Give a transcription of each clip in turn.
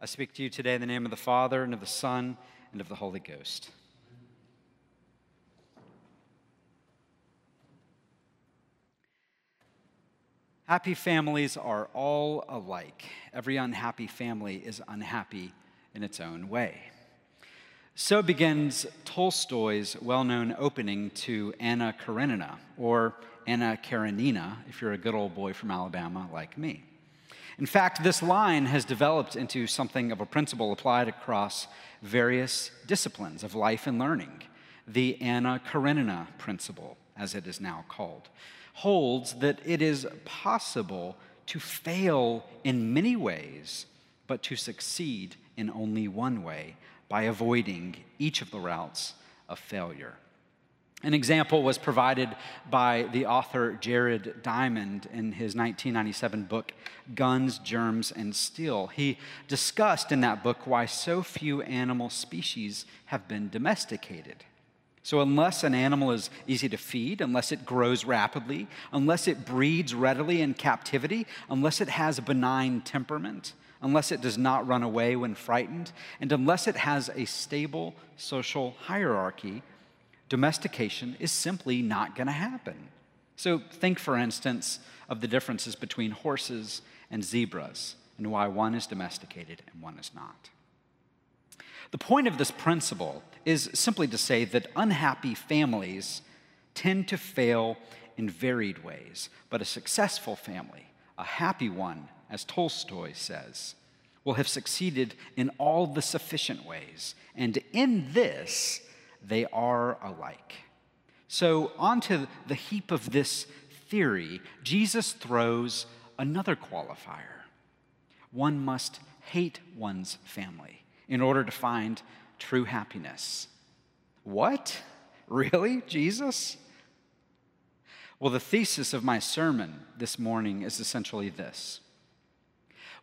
I speak to you today in the name of the Father, and of the Son, and of the Holy Ghost. Happy families are all alike. Every unhappy family is unhappy in its own way. So begins Tolstoy's well known opening to Anna Karenina, or Anna Karenina, if you're a good old boy from Alabama like me. In fact, this line has developed into something of a principle applied across various disciplines of life and learning. The Anna Karenina principle, as it is now called, holds that it is possible to fail in many ways, but to succeed in only one way by avoiding each of the routes of failure. An example was provided by the author Jared Diamond in his 1997 book, Guns, Germs, and Steel. He discussed in that book why so few animal species have been domesticated. So, unless an animal is easy to feed, unless it grows rapidly, unless it breeds readily in captivity, unless it has a benign temperament, unless it does not run away when frightened, and unless it has a stable social hierarchy, domestication is simply not going to happen. So, think, for instance, of the differences between horses and zebras and why one is domesticated and one is not. The point of this principle is simply to say that unhappy families tend to fail in varied ways, but a successful family, a happy one, as Tolstoy says, will have succeeded in all the sufficient ways. And in this, they are alike. So, onto the heap of this theory, Jesus throws another qualifier. One must hate one's family in order to find true happiness. What? Really, Jesus? Well, the thesis of my sermon this morning is essentially this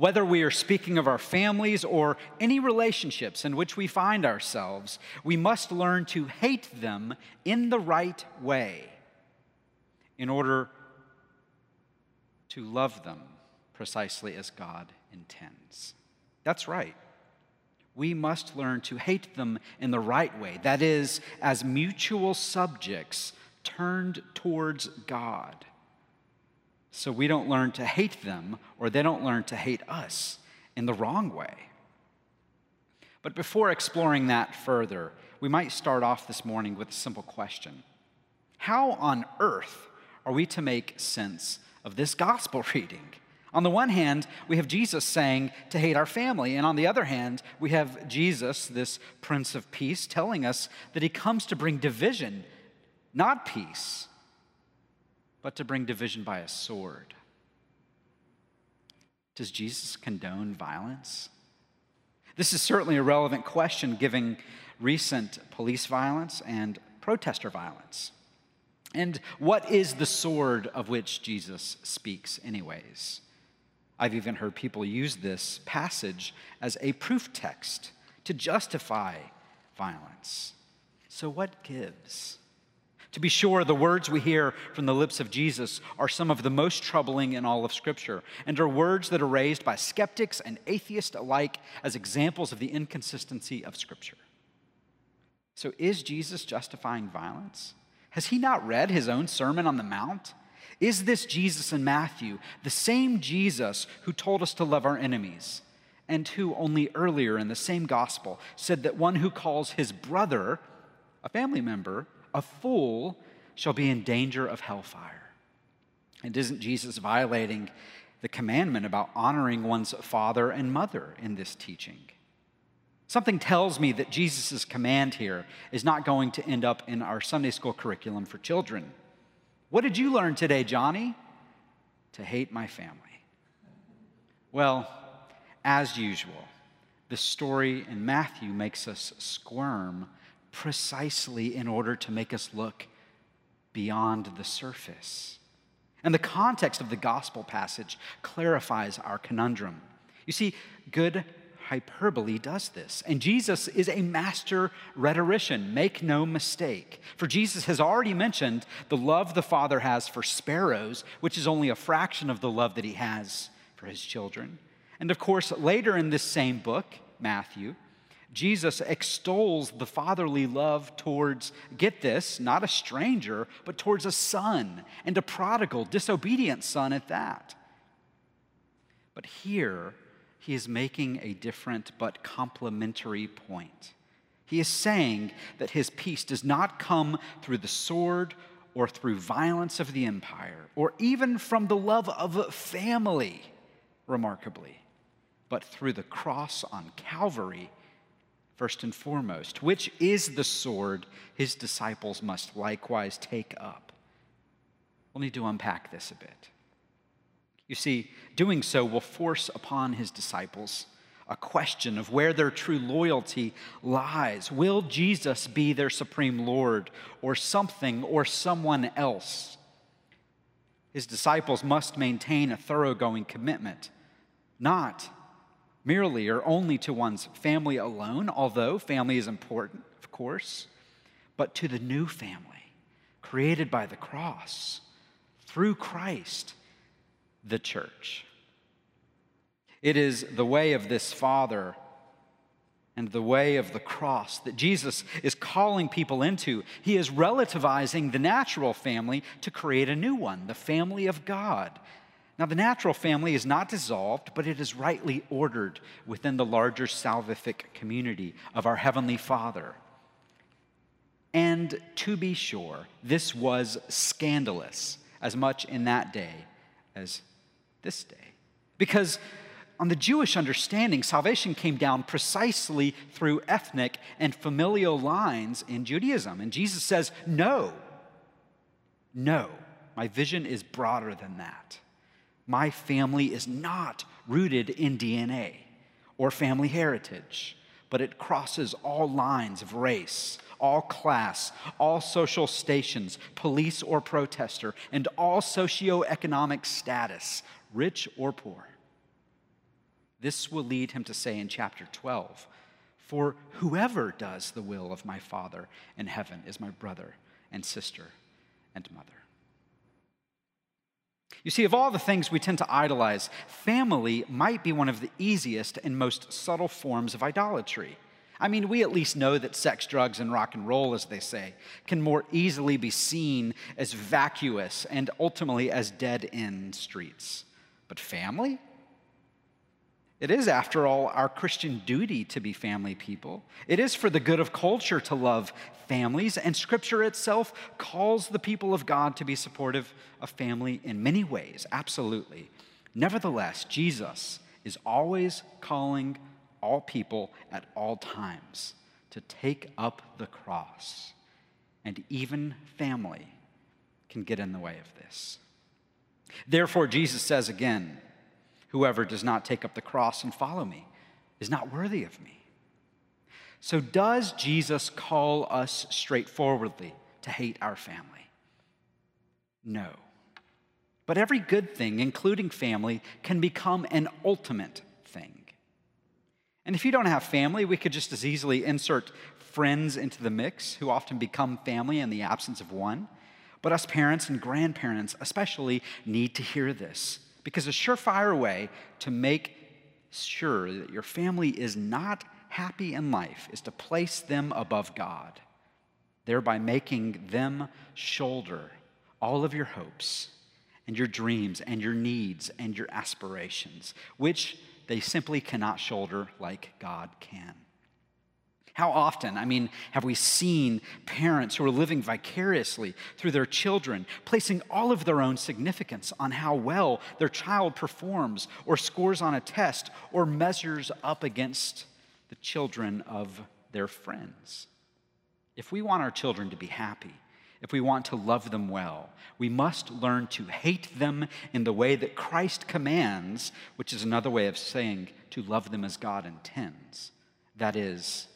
whether we are speaking of our families or any relationships in which we find ourselves, we must learn to hate them in the right way in order to love them precisely as God intends. That's right. We must learn to hate them in the right way, that is, as mutual subjects turned towards God so we don't learn to hate them or they don't learn to hate us in the wrong way. But before exploring that further, we might start off this morning with a simple question How on earth are we to make sense of this gospel reading? On the one hand, we have Jesus saying to hate our family, and on the other hand, we have Jesus, this Prince of Peace, telling us that he comes to bring division, not peace but to bring division by a sword. Does Jesus condone violence? This is certainly a relevant question given recent police violence and protester violence. And what is the sword of which Jesus speaks, anyways? I've even heard people use this passage as a proof text to justify violence. So, what gives? To be sure, the words we hear from the lips of Jesus are some of the most troubling in all of Scripture, and are words that are raised by skeptics and atheists alike as examples of the inconsistency of Scripture. So, is Jesus justifying violence? Has he not read his own Sermon on the Mount? Is this Jesus in Matthew the same Jesus who told us to love our enemies, and who only earlier in the same gospel said that one who calls his brother, a family member, a fool shall be in danger of hellfire. And isn't Jesus violating the commandment about honoring one's father and mother in this teaching? Something tells me that Jesus' command here is not going to end up in our Sunday school curriculum for children. What did you learn today, Johnny? To hate my family. Well, as usual, the story in Matthew makes us squirm precisely in order to make us look beyond the surface. And the context of the gospel passage clarifies our conundrum. You see, good hyperbole does this. And Jesus is a master rhetorician, make no mistake. For Jesus has already mentioned the love the Father has for sparrows, which is only a fraction of the love that he has for his children. And of course, later in this same book, Matthew, Jesus extols the fatherly love towards, get this, not a stranger, but towards a son, and a prodigal, disobedient son at that. But here, he is making a different but complementary point. He is saying that his peace does not come through the sword or through violence of the empire, or even from the love of family, remarkably, but through the cross on Calvary first and foremost, which is the sword his disciples must likewise take up. We'll need to unpack this a bit. You see, doing so will force upon his disciples a question of where their true loyalty lies. Will Jesus be their supreme Lord or something or someone else? His disciples must maintain a thoroughgoing commitment, not merely or only to one's family alone, although family is important, of course, but to the new family created by the cross through Christ, the church. It is the way of this Father and the way of the cross that Jesus is calling people into. He is relativizing the natural family to create a new one, the family of God now, the natural family is not dissolved, but it is rightly ordered within the larger salvific community of our Heavenly Father. And to be sure, this was scandalous as much in that day as this day. Because on the Jewish understanding, salvation came down precisely through ethnic and familial lines in Judaism. And Jesus says, No, no, my vision is broader than that my family is not rooted in DNA or family heritage, but it crosses all lines of race, all class, all social stations, police or protester, and all socioeconomic status, rich or poor. This will lead him to say in chapter 12 For whoever does the will of my Father in heaven is my brother and sister and mother. You see, of all the things we tend to idolize, family might be one of the easiest and most subtle forms of idolatry. I mean, we at least know that sex, drugs, and rock and roll, as they say, can more easily be seen as vacuous and ultimately as dead end streets. But family? It is, after all, our Christian duty to be family people. It is for the good of culture to love families, and Scripture itself calls the people of God to be supportive of family in many ways, absolutely. Nevertheless, Jesus is always calling all people at all times to take up the cross, and even family can get in the way of this. Therefore, Jesus says again, Whoever does not take up the cross and follow me is not worthy of me. So, does Jesus call us straightforwardly to hate our family? No. But every good thing, including family, can become an ultimate thing. And if you don't have family, we could just as easily insert friends into the mix, who often become family in the absence of one. But us parents and grandparents, especially, need to hear this. Because a surefire way to make sure that your family is not happy in life is to place them above God, thereby making them shoulder all of your hopes and your dreams and your needs and your aspirations, which they simply cannot shoulder like God can. How often, I mean, have we seen parents who are living vicariously through their children, placing all of their own significance on how well their child performs or scores on a test or measures up against the children of their friends? If we want our children to be happy, if we want to love them well, we must learn to hate them in the way that Christ commands, which is another way of saying to love them as God intends. That is,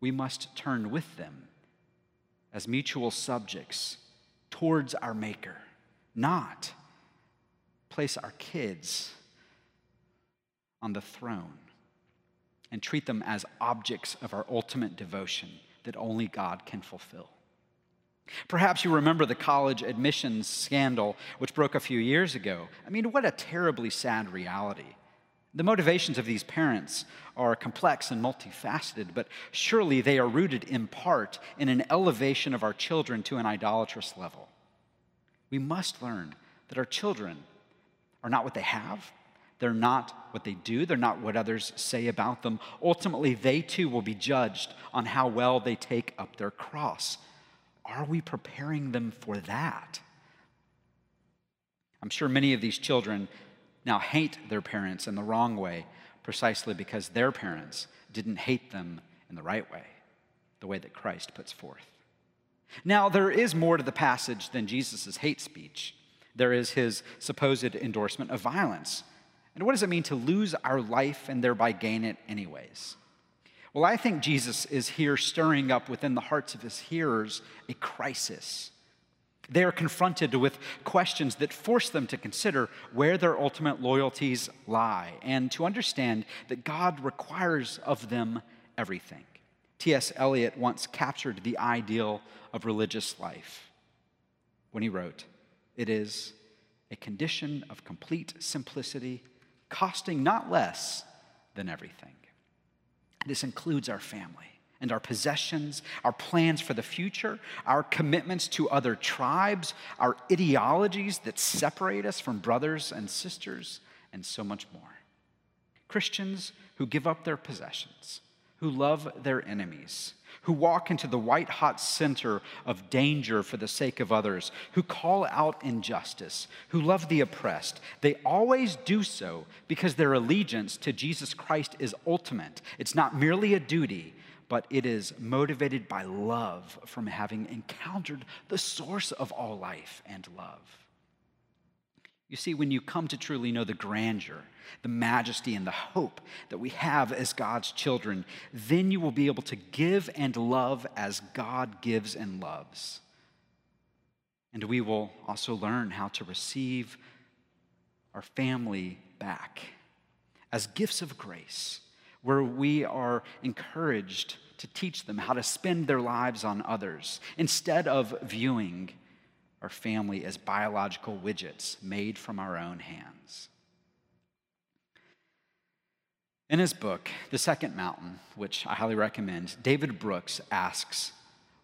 we must turn with them as mutual subjects towards our Maker, not place our kids on the throne and treat them as objects of our ultimate devotion that only God can fulfill. Perhaps you remember the college admissions scandal which broke a few years ago. I mean, what a terribly sad reality. The motivations of these parents are complex and multifaceted, but surely they are rooted in part in an elevation of our children to an idolatrous level. We must learn that our children are not what they have, they're not what they do, they're not what others say about them. Ultimately, they too will be judged on how well they take up their cross. Are we preparing them for that? I'm sure many of these children now hate their parents in the wrong way precisely because their parents didn't hate them in the right way, the way that Christ puts forth. Now, there is more to the passage than Jesus' hate speech. There is his supposed endorsement of violence. And what does it mean to lose our life and thereby gain it anyways? Well, I think Jesus is here stirring up within the hearts of his hearers a crisis. They are confronted with questions that force them to consider where their ultimate loyalties lie and to understand that God requires of them everything. T.S. Eliot once captured the ideal of religious life when he wrote, It is a condition of complete simplicity, costing not less than everything. This includes our family and our possessions, our plans for the future, our commitments to other tribes, our ideologies that separate us from brothers and sisters, and so much more. Christians who give up their possessions, who love their enemies, who walk into the white hot center of danger for the sake of others, who call out injustice, who love the oppressed, they always do so because their allegiance to Jesus Christ is ultimate. It's not merely a duty, but it is motivated by love from having encountered the source of all life and love. You see, when you come to truly know the grandeur, the majesty, and the hope that we have as God's children, then you will be able to give and love as God gives and loves. And we will also learn how to receive our family back as gifts of grace where we are encouraged to teach them how to spend their lives on others instead of viewing our family as biological widgets made from our own hands. In his book, The Second Mountain, which I highly recommend, David Brooks asks,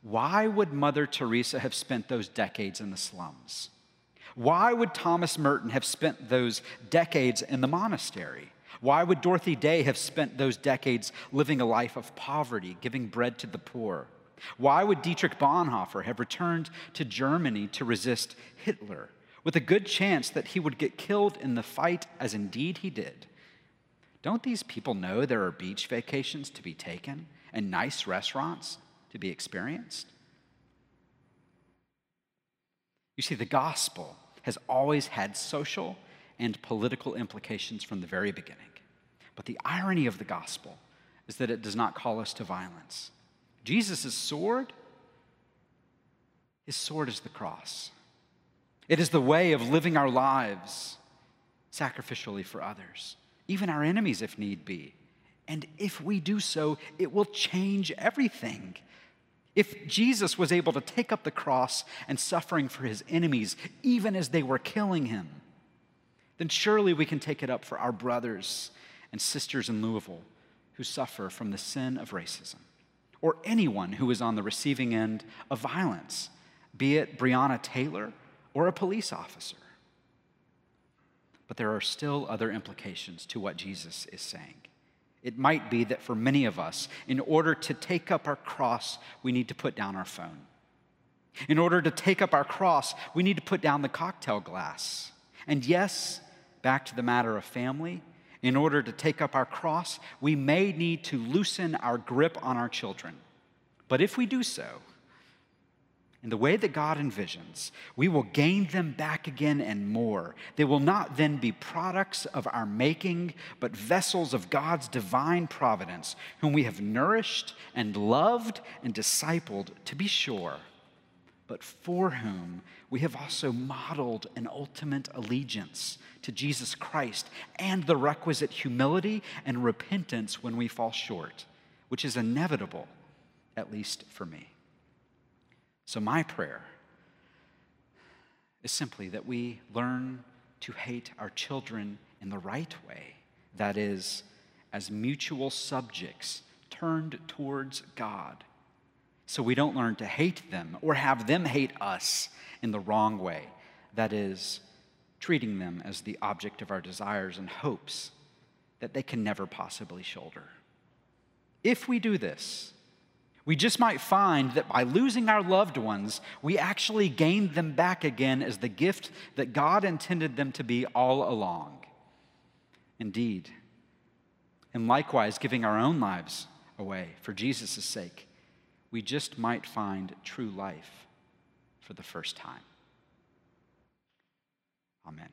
Why would Mother Teresa have spent those decades in the slums? Why would Thomas Merton have spent those decades in the monastery? Why would Dorothy Day have spent those decades living a life of poverty, giving bread to the poor? Why would Dietrich Bonhoeffer have returned to Germany to resist Hitler, with a good chance that he would get killed in the fight, as indeed he did? Don't these people know there are beach vacations to be taken and nice restaurants to be experienced? You see, the gospel has always had social and political implications from the very beginning. But the irony of the gospel is that it does not call us to violence. Jesus' sword, his sword is the cross. It is the way of living our lives sacrificially for others, even our enemies if need be. And if we do so, it will change everything. If Jesus was able to take up the cross and suffering for his enemies, even as they were killing him, then surely we can take it up for our brothers and sisters in Louisville who suffer from the sin of racism, or anyone who is on the receiving end of violence, be it Breonna Taylor or a police officer. But there are still other implications to what Jesus is saying. It might be that for many of us, in order to take up our cross, we need to put down our phone. In order to take up our cross, we need to put down the cocktail glass. And yes, back to the matter of family, in order to take up our cross, we may need to loosen our grip on our children. But if we do so, in the way that God envisions, we will gain them back again and more. They will not then be products of our making, but vessels of God's divine providence, whom we have nourished and loved and discipled, to be sure, but for whom we have also modeled an ultimate allegiance to Jesus Christ and the requisite humility and repentance when we fall short, which is inevitable, at least for me. So, my prayer is simply that we learn to hate our children in the right way, that is, as mutual subjects turned towards God. So we don't learn to hate them or have them hate us in the wrong way, that is, treating them as the object of our desires and hopes that they can never possibly shoulder. If we do this, we just might find that by losing our loved ones, we actually gained them back again as the gift that God intended them to be all along. Indeed. And likewise, giving our own lives away for Jesus' sake, we just might find true life for the first time. Amen.